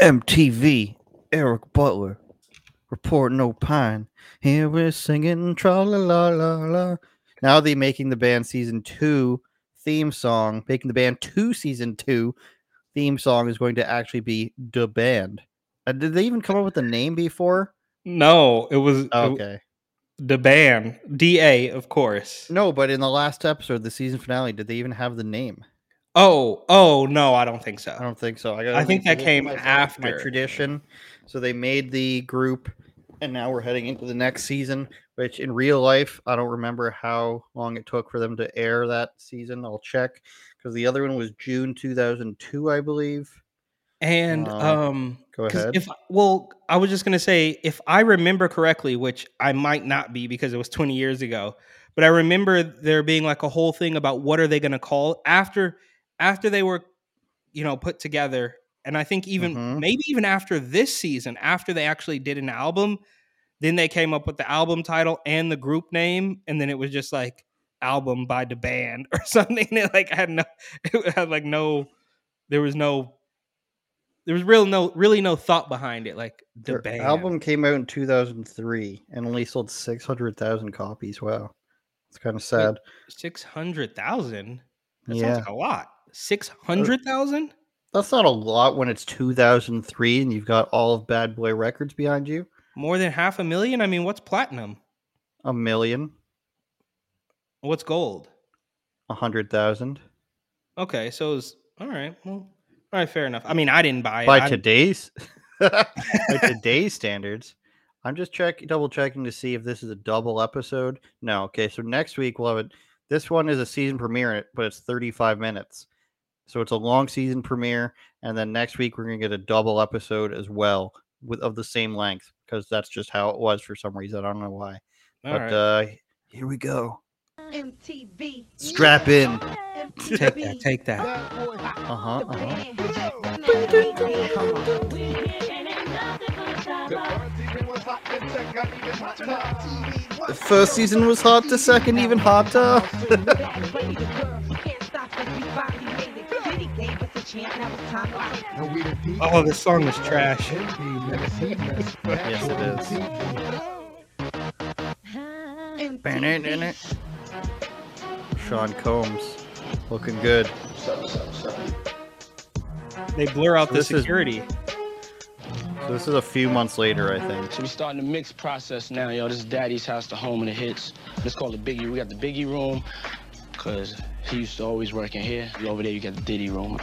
MTV, Eric Butler, Report and Opine. Here we're singing tra la la la la. Now they're making the band season two theme song, making the band two season two theme song is going to actually be the band. Uh, did they even come up with a name before? No, it was Okay. the band DA, of course. No, but in the last episode, the season finale, did they even have the name? Oh, oh no, I don't think so. I don't think so. I, I think that came after. tradition. So they made the group, and now we're heading into the next season. Which in real life, I don't remember how long it took for them to air that season. I'll check because the other one was June 2002, I believe. And Uh, um, Go ahead. if well, I was just gonna say if I remember correctly, which I might not be because it was 20 years ago, but I remember there being like a whole thing about what are they gonna call after after they were, you know, put together. And I think even Mhm. maybe even after this season, after they actually did an album, then they came up with the album title and the group name, and then it was just like album by the band or something. It like had no, it had like no, there was no, there was real no, really no thought behind it. Like the Their band album came out in 2003 and only sold 600,000 copies. Wow. It's kind of sad. six hundred thousand. That Yeah. sounds like a lot. Six hundred thousand. That's not a lot when it's 2003 and you've got all of Bad Boy Records behind you. More than half a million. I mean, what's platinum? A million, What's gold? a hundred thousand. Okay, so it's all right. Well, all right, fair enough. I mean, I didn't buy it. by I- today's by today's standards. I'm just check double checking to see if this is a double episode. No, okay. So next week we'll have it. This one is a season premiere, but it's 35 minutes, so it's a long season premiere. And then next week we're gonna get a double episode as well with of the same length because that's just how it was for some reason. I don't know why. all but right. uh here we go. MTV. Strap in. take that. Take that. Uh huh. Uh-huh. The first season was hot. The second even hotter. Oh, this song is trash. Yes, it is. Sean Combs, looking good. They blur out the This is- security. So this is a few months later, I think. So we're starting the mix process now, yo. This is Daddy's house, the home of the hits. It's called the Biggie. We got the Biggie room, cause he used to always work in here. Over there, you got the Diddy room.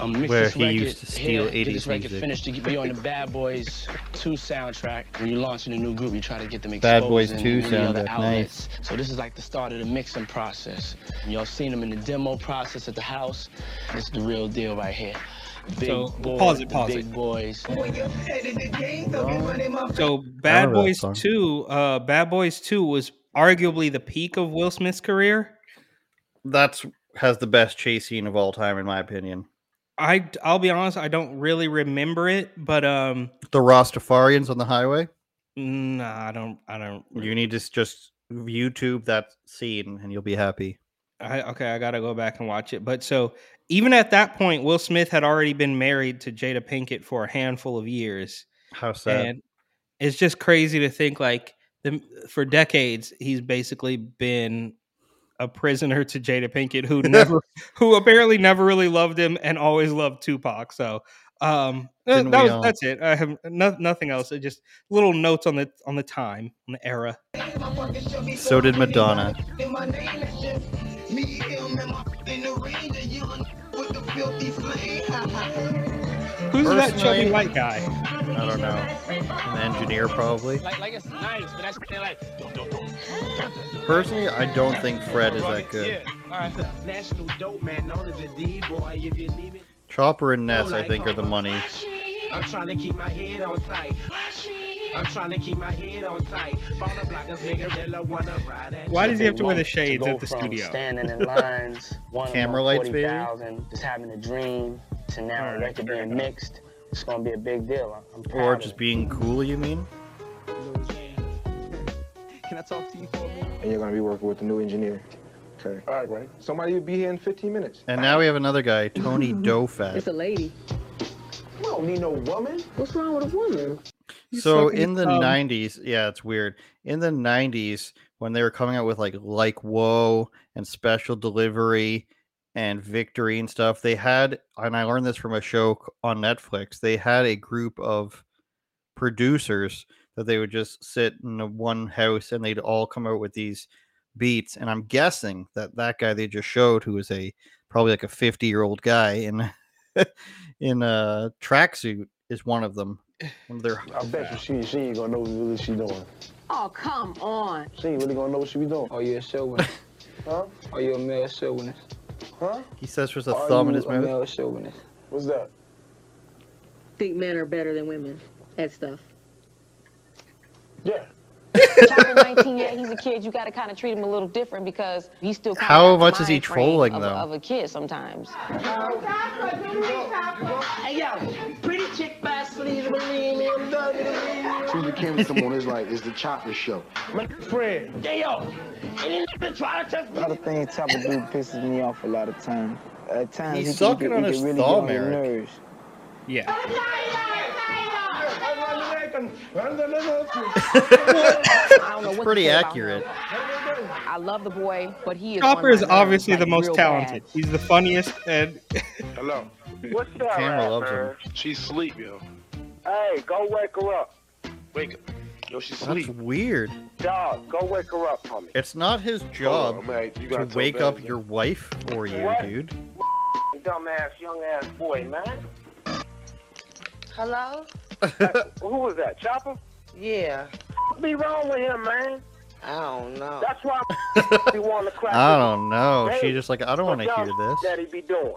Um, mix Where this he record used to steal here, get 80s this record music. finished to be on the Bad Boys 2 soundtrack. When you're launching a new group, you try to get them exposed Bad Boys in 2 soundtrack, outlets. So this is like the start of the mixing process. And y'all seen them in the demo process at the house. This is the real deal right here. Big So, boys, pause it, pause big it. boys. So Bad Boys. Two, uh, Bad Boys Two was arguably the peak of Will Smith's career. That's has the best chase scene of all time, in my opinion. I I'll be honest, I don't really remember it, but um, The Rastafarians on the highway. nah, I don't, I don't. You need to just YouTube that scene, and you'll be happy. I, okay, I gotta go back and watch it. But so even at that point, Will Smith had already been married to Jada Pinkett for a handful of years, How sad. and it's just crazy to think like the, for decades he's basically been a prisoner to Jada Pinkett, who never, who apparently never really loved him and always loved Tupac. So um, that, Didn't that we was all? that's it. I have no, nothing else. It just little notes on the on the time on the era. So did Madonna. Who's that Personally- chubby white guy? I don't know. An engineer, probably. Like, like it's nice, but that's they're like. Personally, I don't think Fred is that good. National dope man, known as the D boy. If you leave it, Chopper and Ness, I think, are the money. I'm trying to keep my head on tight. I'm trying to keep my head on tight. Fall the block, this nigga really wanna ride at Why does he have to wear the shades at the studio? Standing in lines, one Camera lights, baby. just having a dream, to now a record being mixed. It's gonna be a big deal. I'm- I'm proud Or of just it. being cool, you mean? Can I talk to you for a minute? And you're gonna be working with the new engineer. Okay. All right, right. Somebody will be here in 15 minutes. And now we have another guy, Tony Dofat. It's a lady. No, don't need no woman. What's wrong with a woman? He's So in the thumb. '90s, yeah, it's weird. In the '90s, when they were coming out with like like Whoa and Special Delivery and Victory and stuff, they had, and I learned this from a show on Netflix. They had a group of producers that they would just sit in a one house and they'd all come out with these beats. And I'm guessing that that guy they just showed, who was a probably like a 50 year old guy in in a tracksuit, is one of them. One of their I bet you she, she ain't gonna know what really she doing. Oh, come on. She ain't really gonna know what she be doing. Are you a chauvinist? Huh? Are you a male chauvinist? Huh? He says with a Are thumb in you his mouth. male chauvinist. What's that? Think men are better than women at stuff. Yeah. Chopper 19, yeah, he's a kid. You got to kind of treat him a little different because he's still kinda How got much is he trolling, of, though? Of a kid sometimes. Hey, yo, pretty chick by sleeve, believe me, I'm done with it. Soon as the camera come on, it's like it's the chopper show. My friend, hey, yo, and then try to touch A lot of things Chopper do pisses me off a lot of times. At times He's he can sucking get, on he his can really thumb, get on your Eric. nerves. Yeah. I It's pretty to say about accurate. I love the boy, but he is. Chopper is my nerves, obviously the most talented. bad. He's the funniest, and Hello. What's up, Camera loves man? him. She's asleep, yo. Hey, go wake her up. Wake up. Yo, she's That's asleep. weird. Dog, go wake her up for me. It's not his job on, man. You to wake up again. your wife for you, What? dude. You dumbass young ass boy, man. Hello? Who was that? Chopper? Yeah. What be wrong with him, man? I don't know. That's why he want to crack. I don't know. She just like I don't want to hear dumb this. That he be doing.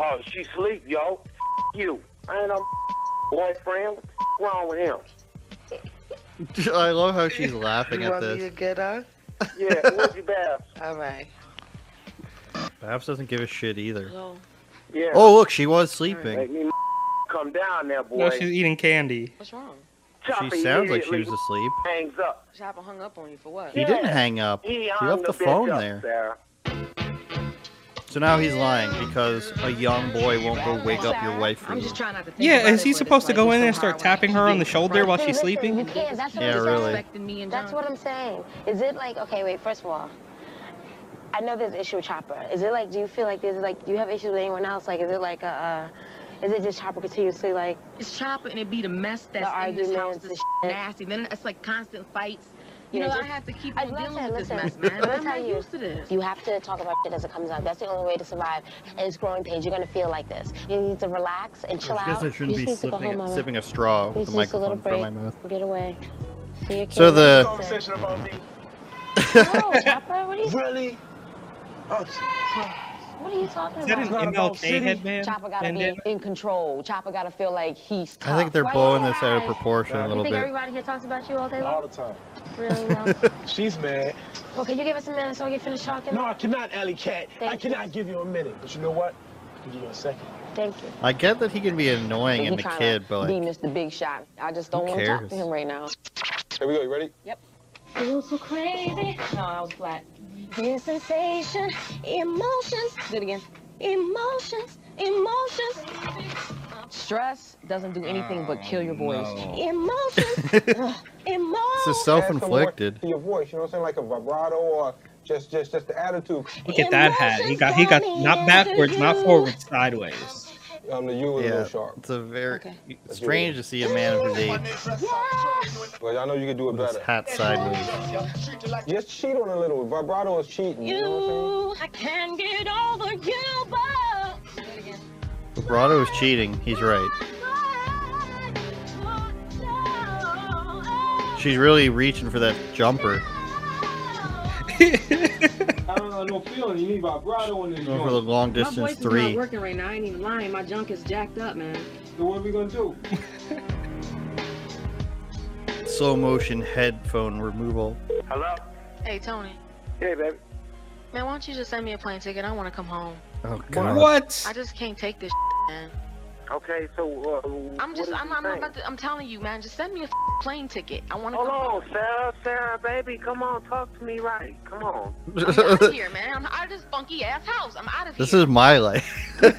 Oh, she sleep, yo. You. I ain't no boyfriend. What's wrong with him? I love how she's laughing at this. get her? Yeah, where's your bath? All right. Babs doesn't give a shit either. Hello. Yeah. Oh look, she was sleeping. Make me come down there, boy. no, she's eating candy. What's wrong? Chopper She sounds like she was asleep. Hangs up. Chopper hung up on you for what? He Yeah. didn't hang up. He He hung left the bitch phone up, there. Sarah. So now he's lying because a young boy won't go wake up your wife for I'm you. just trying not to think Yeah, is he supposed to go in there and start hard when I tapping her on the shoulder while she's listen, You sleeping? can't. That's what Yeah, I'm really. Expecting me and That's what I'm saying. Is it like okay? Wait. First of all, I know there's issue with Chopper. Is it like? Do you feel like there's like? Do you have issues with anyone else? Like, is it like a? Uh, is it just Chopper continuously like? It's Chopper and it be the mess that's The in this house arguments, that's shit. nasty. Then it's like constant fights. You Yeah, know, I have to keep on dealing listen, with this listen. mess, man. Let me I'm tell not you. used to this. You have to talk about shit as it comes up. That's the only way to survive. And it's growing pains. You're gonna feel like this. You need to relax and chill I guess out. I shouldn't you be just need to go sipping, home, Mama. sipping a straw You with the just need a little microphone from my mouth. Get away. See your So the- Conversation about me. No, Chopper. What are you? Really? Oh, What are you talking Is that an about? about MLK headband? Chopper gotta bandana? be in control. Chopper gotta feel like he's tough. I think they're Why blowing you this out of lie? proportion a You little think bit. everybody here talks about you all day All long? the time. Really? No. She's mad. well, can you give us a minute so we can finish talking? No, I cannot, Alley Cat. I Thank you. cannot give you a minute. But you know what? I'll give you a second. Thank you. I get that he can be annoying He and a tryna kid, but be like, Mr. Big Shot. I just don't want to talk cares? to him right now. Here we go. You ready? Yep. Feel so crazy. No, I was flat. Feel sensation. Emotions. Do it again. Emotions. Emotions. Stress doesn't do anything but kill your oh, voice. Emotions. this Emotions. is self-inflicted. Your voice, you know what I'm saying? Like a vibrato or just just just the attitude. Look at that hat. He got he got not backwards, not forward, sideways. Um, the U was a Yeah, little sharp. it's a very Okay. strange to see a man of his age But I know you can do it with his better. hat sideways. Just cheat on a little. Vibrato is cheating. You know what I'm saying? I can't get over you, but. Vibrato is cheating. He's right. She's really reaching for that jumper. I don't know no feeling. You need vibrato in this Going for the long distance My voice distance is not three. working right now. I ain't even lying. My junk is jacked up, man. So what are we gonna do? Slow motion headphone removal. Hello? Hey, Tony. Hey, baby. Man, why don't you just send me a plane ticket? I want to come home. Oh god. What? I just can't take this, man. Okay, so uh, I'm just, I'm, you I'm think? about to, I'm telling you, man, just send me a plane ticket. I want to Hold come home. on, Sarah, Sarah, baby, come on, talk to me right. Come on. I'm out of here, man. I'm out of this funky ass house. I'm out of here. this is my life. Listen,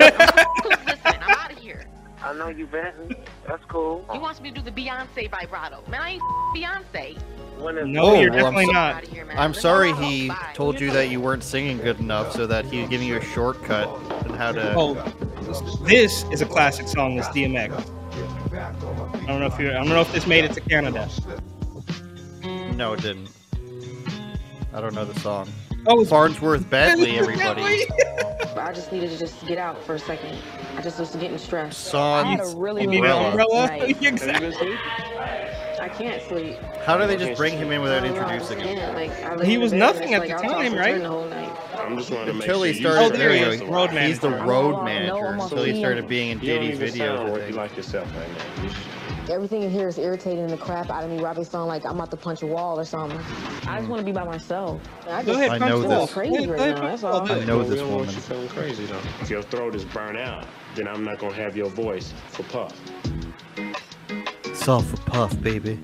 I'm out of here. I know you venting. That's cool. He wants me to do the Beyonce vibrato. Man, I ain't Beyonce. When is No, you're well, I'm definitely so- not. Outta here, man. I'm Let's sorry go. he Bye. told you that you weren't singing good enough, so that he's giving you a shortcut on how to. Oh, this is a classic song. This DMX. I don't know if you. I don't know if this made it to Canada. No, it didn't. I don't know the song. Oh, it's Fonzworth Bentley, everybody. I just needed to just get out for a second. I just was getting stressed. Song I had a really You need an umbrella. exactly. I can't sleep. How do they just bring him in without I don't know, I just introducing him? can't. Like, I He was nothing at it's the like, I'll time, toss right? I'm just want to make Until sure he started. Oh, there he there is, you go. road He's the road manager I'm until he started being in You don't Diddy's even sound videos. I like you like yourself right now. Everything in here is irritating the crap out of me. Robbie sound like I'm about to punch a wall or something. I just hmm. want to be by myself. I Go just ahead, I know the this. wall. crazy Go right ahead, now. That's all. I know this woman. you feeling crazy though. If your throat is burnt out, then I'm not gonna have your voice for Puff. It's all for Puff, baby.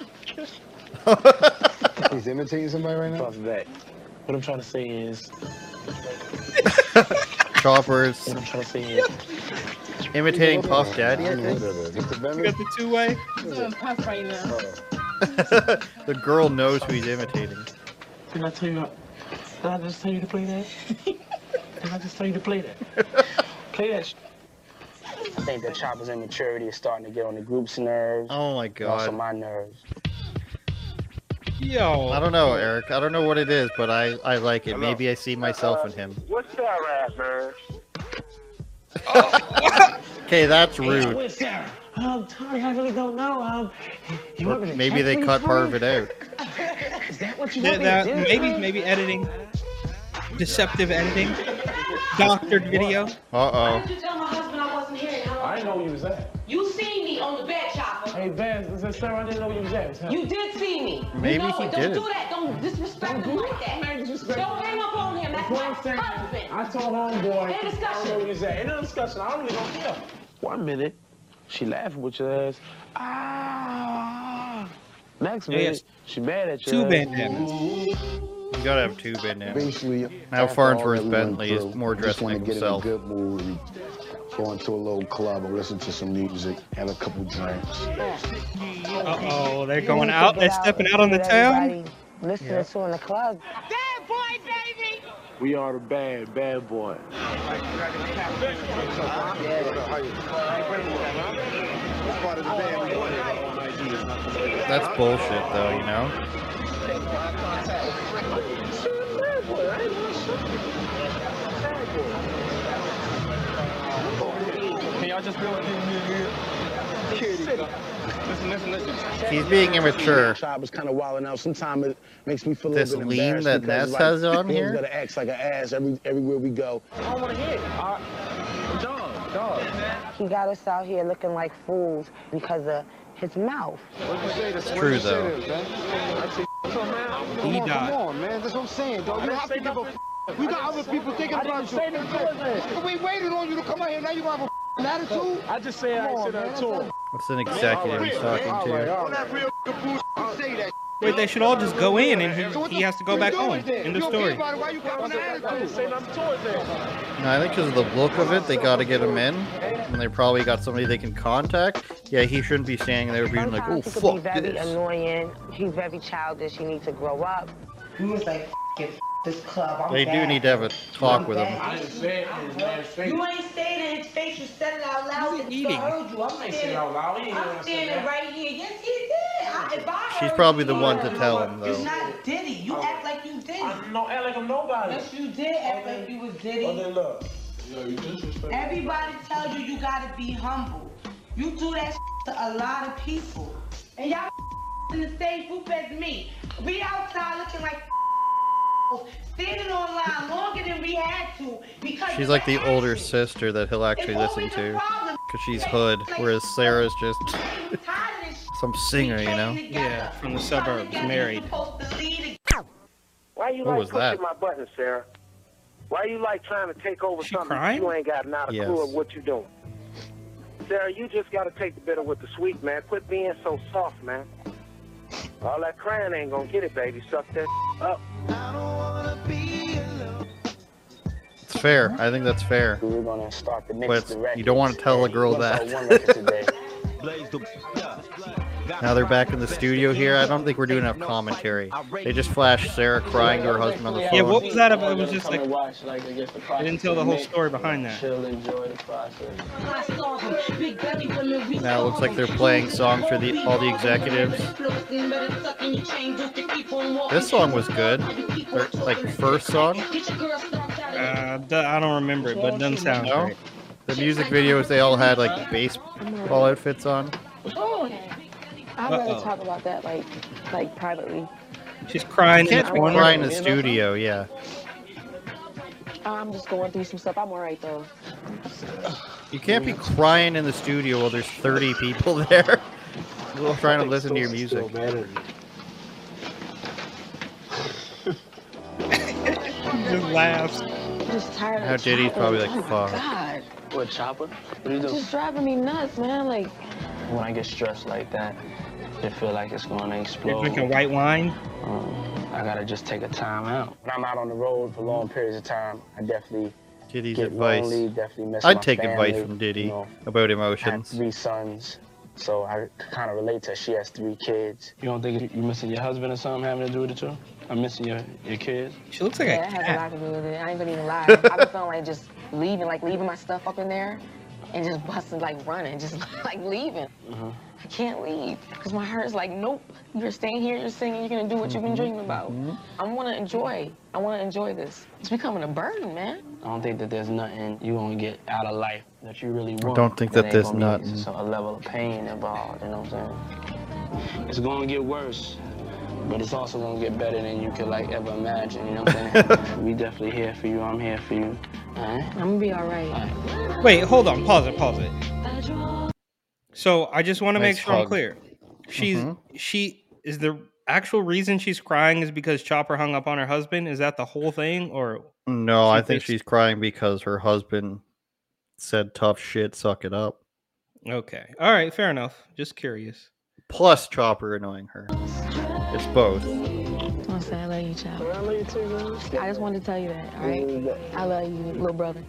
He's imitating somebody right now? Puff back. What I'm trying to say is, Choppers what I'm trying to say is, imitating Puff Daddy, I think. Whatever. Get the You got the two way. Puff right now. the girl knows who he's imitating. did I tell you? Did I just tell you to play that? did I just tell you to play that? play that. Sh- I think that Chopper's immaturity is starting to get on the group's nerves. Oh my and Also my nerves. Yo. I don't know, Eric. I don't know what it is, but I, I like it. Hello. Maybe I see myself in him. What's that at, man? Okay, that's Hey, rude. where's Sarah? Um, Tommy, I really don't know. Um, you want me to Maybe they cut part of it out. Is that what you Th- want that- me to do? maybe man? maybe editing, deceptive editing, doctored video. Uh oh. you tell my husband I wasn't here? I didn't know you was at. You seen me on the bed, Chopper. Hey, Ben, is that Sarah? I didn't know you was at. You did see me. Maybe you know he it. did. Don't do that. Don't disrespect him like that. Man, disrespect- Don't hang up on him. That's my I'm husband. I told homeboy. End I don't know discussion. where he's at. Ain't discussion. I don't really don't care. One minute, she laughing with your ass. Ah. Next minute, Yes. she mad at you. Two bandanas. You gotta have two bandanas. Basically, Now after all Fonzworth that we Bentley is more I dressed wanna like get himself. in a good mood and go into a little club and listen to some music, have a couple drinks. Uh oh, they're going out. They're stepping out on the town. Listening to in the club. Bad boy, baby. We are the bad, bad boy. That's bullshit, though, you know? Can y'all just build Listen, listen, listen. He's being immature. Chop is kind of wilding out. Sometimes it makes me feel a This little bit lean embarrassed that because, Ness like, has on he's here? gotta act like an ass every everywhere we go. I don't want to hear it. All right. Dog, dog. He got us out here looking like fools because of his mouth. It's true, though. He Come died. on, man. That's what I'm saying, dog. You have to give a f- We got other people thinking I about you. say nothing to him. We waited on you to come out here. Now you have a f- attitude. I just say I Come ain't on, said man. nothing. What's an executive he's talking to? all right. Say that. Wait, they should all just go in and he, he has to go back home. doing then? End of You don't care story. about it. Why you got an I didn't attitude? say nothing to him. No, I think because of the look of it, they gotta get him in. And they probably got somebody they can contact. Yeah, he shouldn't be standing there being like, oh, Sometimes he could be fuck very this. annoying. He's very childish. He needs to grow up. He was like, "F- it, this club. I'm They do bad." need to have a talk with him. I didn't say it in his man's face. You ain't saying it in his face, you said it out loud. Who's and eating? I heard you. I'm I ain't saying it standing, out loud. He ain't hear what I I'm said standing that. right here. Yes, he did. I, if I She's heard probably the you one to tell him, It's though. not Diddy. You act like you Diddy. I don't act like I'm nobody. Yes, you did act like you was Diddy. Well, then look. Yo, you disrespect. Everybody tells you you gotta be humble. You do that to a lot of people. And y'all in the same group as me. We outside looking like standing online longer than we had to because She's like the older sister that he'll actually listen to. Because she's hood, whereas Sarah's just some singer, you know? Yeah, from the suburbs, married. Why you What like was pushing that? my button, Sarah? Why you like trying to take over She something crying? you ain't got not a Yes. clue of what you're doing? Sarah, you just got to take the bitter with the sweet, man. Quit being so soft, man. All that crying ain't gonna get it, baby. Suck that up. Fair. I think that's fair. We're gonna start the next But it's- you don't want to tell a girl that. Now they're back in the studio here. I don't think we're doing enough commentary. They just flashed Sarah crying to her husband on the phone. Yeah, what was that about? It was just like watch, like, I guess the I didn't tell the whole story behind that. She'll enjoy the process. Now it looks like they're playing songs for the all the executives. This song was good. Their, like first song. Uh, d- I don't remember it, but it doesn't sound No? great. The music videos they all had like baseball outfits on. Oh I'd rather Uh-oh. talk about that like like privately. She's crying You in the can't be corner. crying in the studio, yeah. I'm just going through some stuff. I'm alright though. You can't be crying in the studio while there's 30 people there trying to listen to your music. Just laughs. I'm just tired How of Diddy's Chopper. probably like, oh my fuck. God. What chopper? What do you It's do? just driving me nuts, man. Like When I get stressed like that, it feel like it's gonna explode. You're drinking white wine. Um, I gotta just take a time out. When I'm out on the road for long periods of time, I definitely Diddy's get advice. lonely, definitely miss I'd my take advice from Diddy you know. about I have emotions. three sons, so I kind of relate to her. She has three kids. You don't think you're missing your husband or something having to do with it too? I'm missing your, your kids. She looks like yeah, a that has a lot to do with it. I ain't gonna even lie. I've been feeling like just leaving, like leaving my stuff up in there, and just busting, like running, just like leaving. Mhm. I can't leave because my heart is like, nope. You're staying here. You're singing. You're gonna do what you've been dreaming about. I want to enjoy. I want to enjoy this. It's becoming a burden, man. I don't think that there's nothing you gonna get out of life that you really want. To don't think that ain't there's gonna nothing. just A level of pain involved. You know what I'm saying? It's gonna get worse, but it's also gonna get better than you could like ever imagine. You know what I'm saying? we definitely here for you. I'm here for you. Alright? I'm gonna be all right. Wait, hold on. Pause it. Pause it. So I just want to Nice make sure I'm clear. She's Mhm. she is the actual reason she's crying is because Chopper hung up on her husband. Is that the whole thing, or No, I think she's crying because her husband said tough shit, suck it up. okay? All right, fair enough. Just curious. Plus Chopper annoying her. It's both. I want to say I love you, child. I love you too, man. I just wanted to tell you that. All right. I love you, little brother.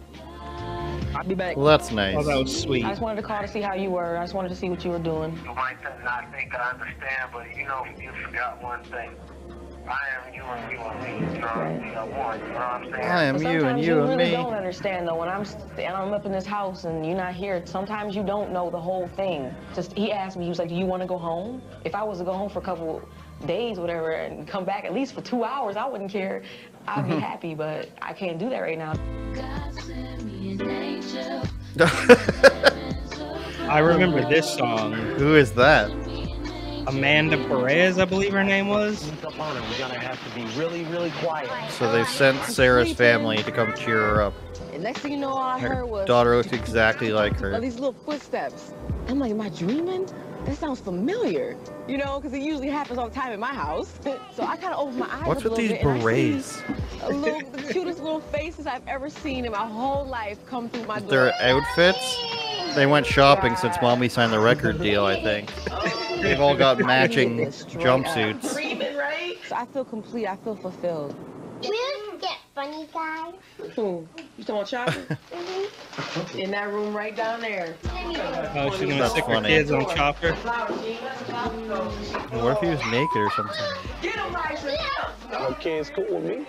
I'll be back. Well, that's nice. Oh, that was sweet. I just wanted to call to see how you were. I just wanted to see what you were doing. You might not think I understand, but you know, you forgot one thing. I am you and you and me. You know, we are one. You know what I'm saying? I am But you and sometimes you and really me. don't understand though. When I'm and I'm up in this house and you're not here, sometimes you don't know the whole thing. Just he asked me, he was like, "Do you want to go home?" If I was to go home for a couple days, whatever, and come back at least for two hours, I wouldn't care. I'd be mm-hmm. happy, but I can't do that right now. I remember this song. Who is that? Amanda Perez, I believe her name was. We're gonna have to be really, really quiet. So they sent Sarah's family to come cheer her up. And next thing you know, all I Her heard was daughter looks exactly like her. all her. these little footsteps. I'm like, am I dreaming? That sounds familiar, you know, because it usually happens all the time in my house. so I kind of opened my eyes What's a with little these bit, and I see berets? a little, the cutest little faces I've ever seen in my whole life come through my door. Their outfits? They went shopping since mommy signed the record deal, I think. They've all got matching jumpsuits. Dreaming, right? So I feel complete. I feel fulfilled. We'll get funny guy. Who? You talking about Chopper? Mm-hmm. In that room right down there. Oh, she's gonna That's stick her kids on Chopper. What if he was naked or something? My kids cool with me.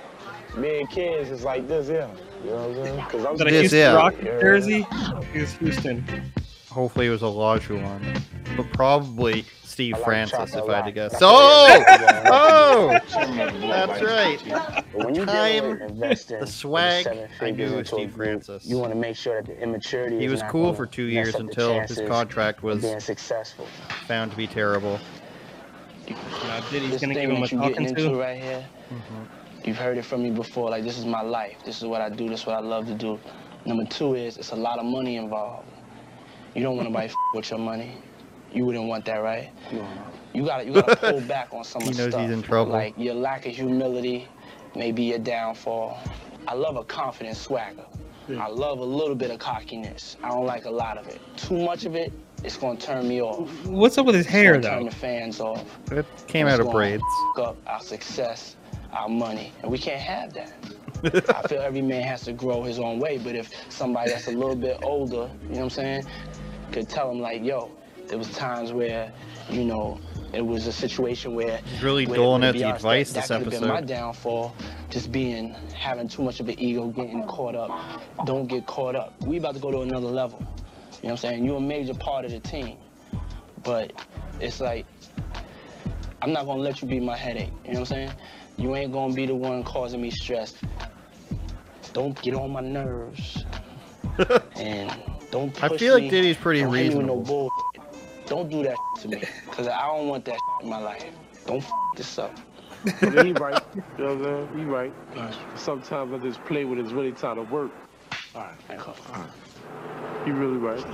Me and kids is like this, yeah. You know what I'm saying? Cause I'm Is that a This, Houston yeah. Rockets jersey? It's Houston. Hopefully it was Olajuwon. But probably Steve like Francis, if I had to guess. That's Oh! Oh! That's That's right. When you Time, investing the swag, I figures knew it was Steve group, Francis. You want to make sure that the immaturity. He was not cool for two years until his contract was being successful. found to be terrible. Now Diddy's This gonna thing give him a that you getting talking into to. right here. Mm-hmm. You've heard it from me before. Like this is my life. This is what I do. This is what I love to do. Number two is it's a lot of money involved. You don't want nobody f- with your money. You wouldn't want that, right? You gotta you gotta pull back on some He of knows stuff. he's in trouble. Like your lack of humility may be your downfall. I love a confident swagger. I love a little bit of cockiness. I don't like a lot of it. Too much of it, it's gonna turn me off. What's up with his It's hair gonna Turn the fans off. It came It's out of braids. Fuck up our success, our money, and we can't have that. I feel every man has to grow his own way, but if somebody that's a little bit older, you know what I'm saying, could tell him like, yo, there was times where, you know, it was a situation where He's really doling out the honest, advice that, this that could've been my downfall, just being having too much of an ego, getting caught up. Don't get caught up. We about to go to another level. You know what I'm saying? You're a major part of the team, but it's like I'm not gonna let you be my headache. You know what I'm saying? You ain't gonna be the one causing me stress. Don't get on my nerves. and don't I feel like. Diddy's pretty Don't hit me with no reasonable. Bull. Don't do that to me, cause I don't want that in my life. Don't f this up. Yeah, he right. You know what I'm saying? He right. Sometimes I just play when it's really time to work. All right. All right. He really right.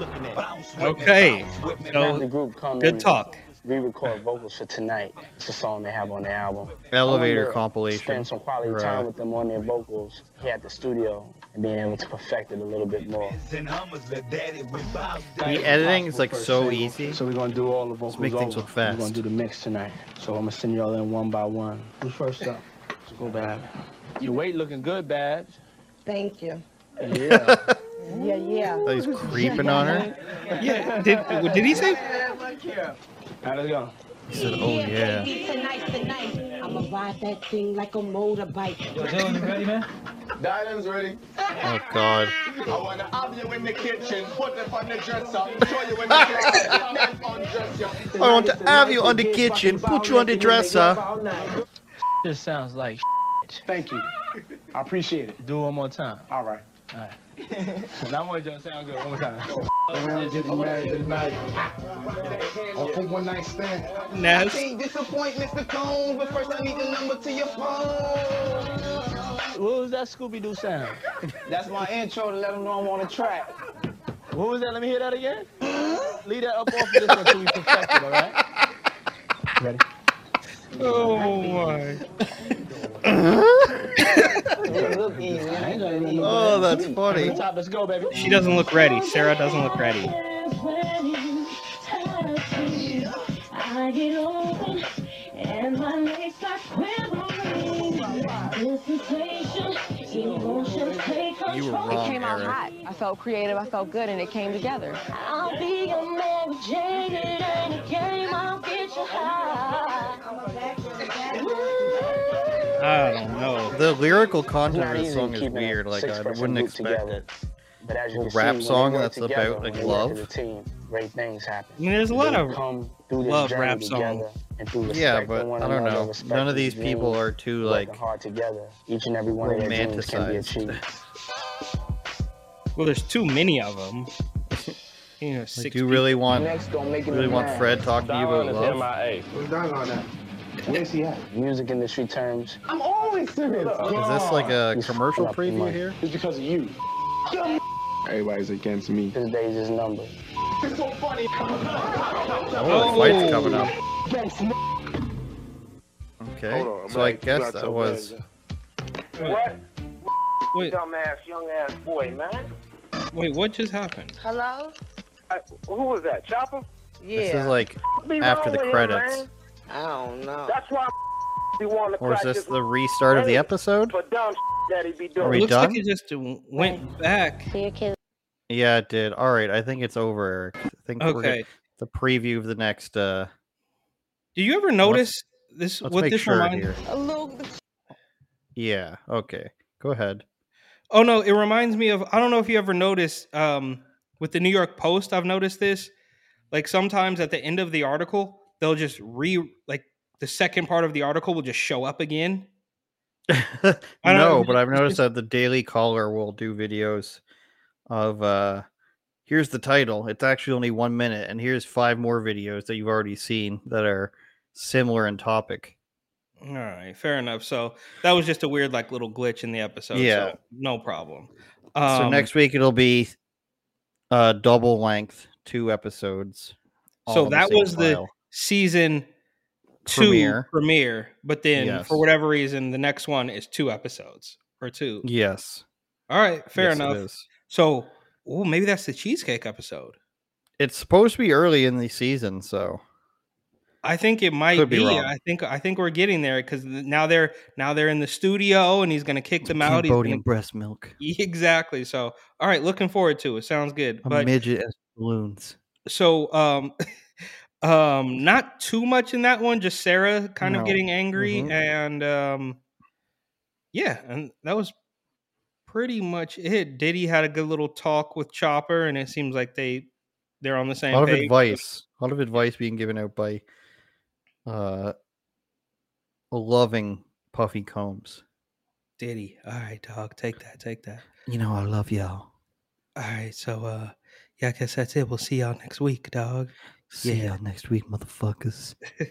Okay. So the group come good and talk. Re-record vocals for tonight. It's a song they have on the album. Elevator I wanted compilation. Spend some quality Right. time with them on their vocals here at the studio and being able to perfect it a little bit more. The editing is like so easy. So we're gonna do all the vocals make things over. look fast. We're gonna do the mix tonight. So I'm gonna send y'all in one by one. Who's first up? Let's go, Bab. Your weight looking good, Babs. Thank you. Yeah. Yeah, yeah. Oh, he's creeping on her. Yeah. Did did he say? How let's go. He said, "Oh yeah." Tonight, tonight, I'ma ride that thing like a motorbike. Dylan, you ready, man? Dylan's ready. Oh God. I wanna have you in the kitchen, put it on the dresser, show you in the closet, then undress you. I want to have you on the kitchen, put you on the dresser. This sounds like Thank you. I appreciate it. Do it one more time. All right. All right. now I want you to sound good. One more time. We're getting married tonight. Oh, for one night stand. Nas. disappoint Mr. Combs, but first I need the number to your phone. What was that Scooby Doo sound? That's my intro to let them know I'm on the track. What was that? Let me hear that again. Leave that up off of this until we perfect it, all right? Ready? Oh my. It look easy. I ain't gonna need Oh, that's funny. let's go, baby. She doesn't look ready. Sarah doesn't look ready. I get open and my legs start quivering. This sensation, emotions take control. You were It came out Eric. hot. I felt creative. I felt good, and it came together. I'll be your Mary Jane. It ain't I don't know. The lyrical content of the song is weird. Like I six-person wouldn't expect together. it. But as you A can rap see, song that's together, about, like, when they work love? as team, great things happen. I mean, there's a lot They of come through this love rap together songs. Yeah, but I don't know. None of these people are too like hard together. Each and every one of their dreams can be romanticized. achieved. well, there's too many of them. You know, Like, six do you really want Next, don't make it really want. Fred talking to you about Dylan is love? MIA. Who's Dylan on that? Where's he at? Music industry terms. I'm always serious. Is this like a He's commercial fucking up the preview here? It's because of you. Everybody's against me. His days is numbered. It's so funny. Oh, the fight's coming up. Okay, Hold on, so I guess that so was. bad. What? Wait, Dumbass young ass boy, man. wait, what just happened? Hello? Uh, who was that? Chopper? Yeah. This is like after the with him, credits. man. I don't know. That's why he wanted to Or is this the restart of the episode? for dumb that he be doing. Are we Looks done? like it just went back. So your kids Yeah, it did. All right, I think it's over. Eric. I think we're Okay. good. the preview of the next. uh Do you ever notice this? Let's what make this sure reminds? here. A little. Yeah. Okay. Go ahead. Oh no, it reminds me of. I don't know if you ever noticed um, with the New York Post. I've noticed this. Like sometimes at the end of the article, they'll just re like the second part of the article will just show up again. No, know, but I've noticed that the Daily Caller will do videos of uh here's the title. It's actually only one minute, and here's five more videos that you've already seen that are similar in topic. All right, fair enough. So that was just a weird like little glitch in the episode. Yeah. so no problem. so Um, next week it'll be uh double length, two episodes. so that was the file. Season two Premiere. premiere, but then Yes. for whatever reason, the next one is two episodes or two. yes. All right, fair Yes, enough. So, oh, maybe that's the cheesecake episode. It's supposed to be early in the season, so I think it might Could be be. I think I think we're getting there because now they're now they're in the studio and he's gonna kick them out. Cambodian gonna- breast milk. exactly. So all right, looking forward to it. Sounds good. A But midget as balloons. so um um not too much in that one, just Sarah kind of getting angry Mhm. and um yeah, and that was pretty much it. Diddy had a good little talk with Chopper and it seems like they they're on the A same lot of page. advice. A lot of advice being given out by uh a loving Puffy Combs. Diddy. All right, dog, take that, take that. You know I love y'all. All right, so uh yeah, I guess that's it. We'll see y'all next week, dog. See Yeah. y'all next week, motherfuckers.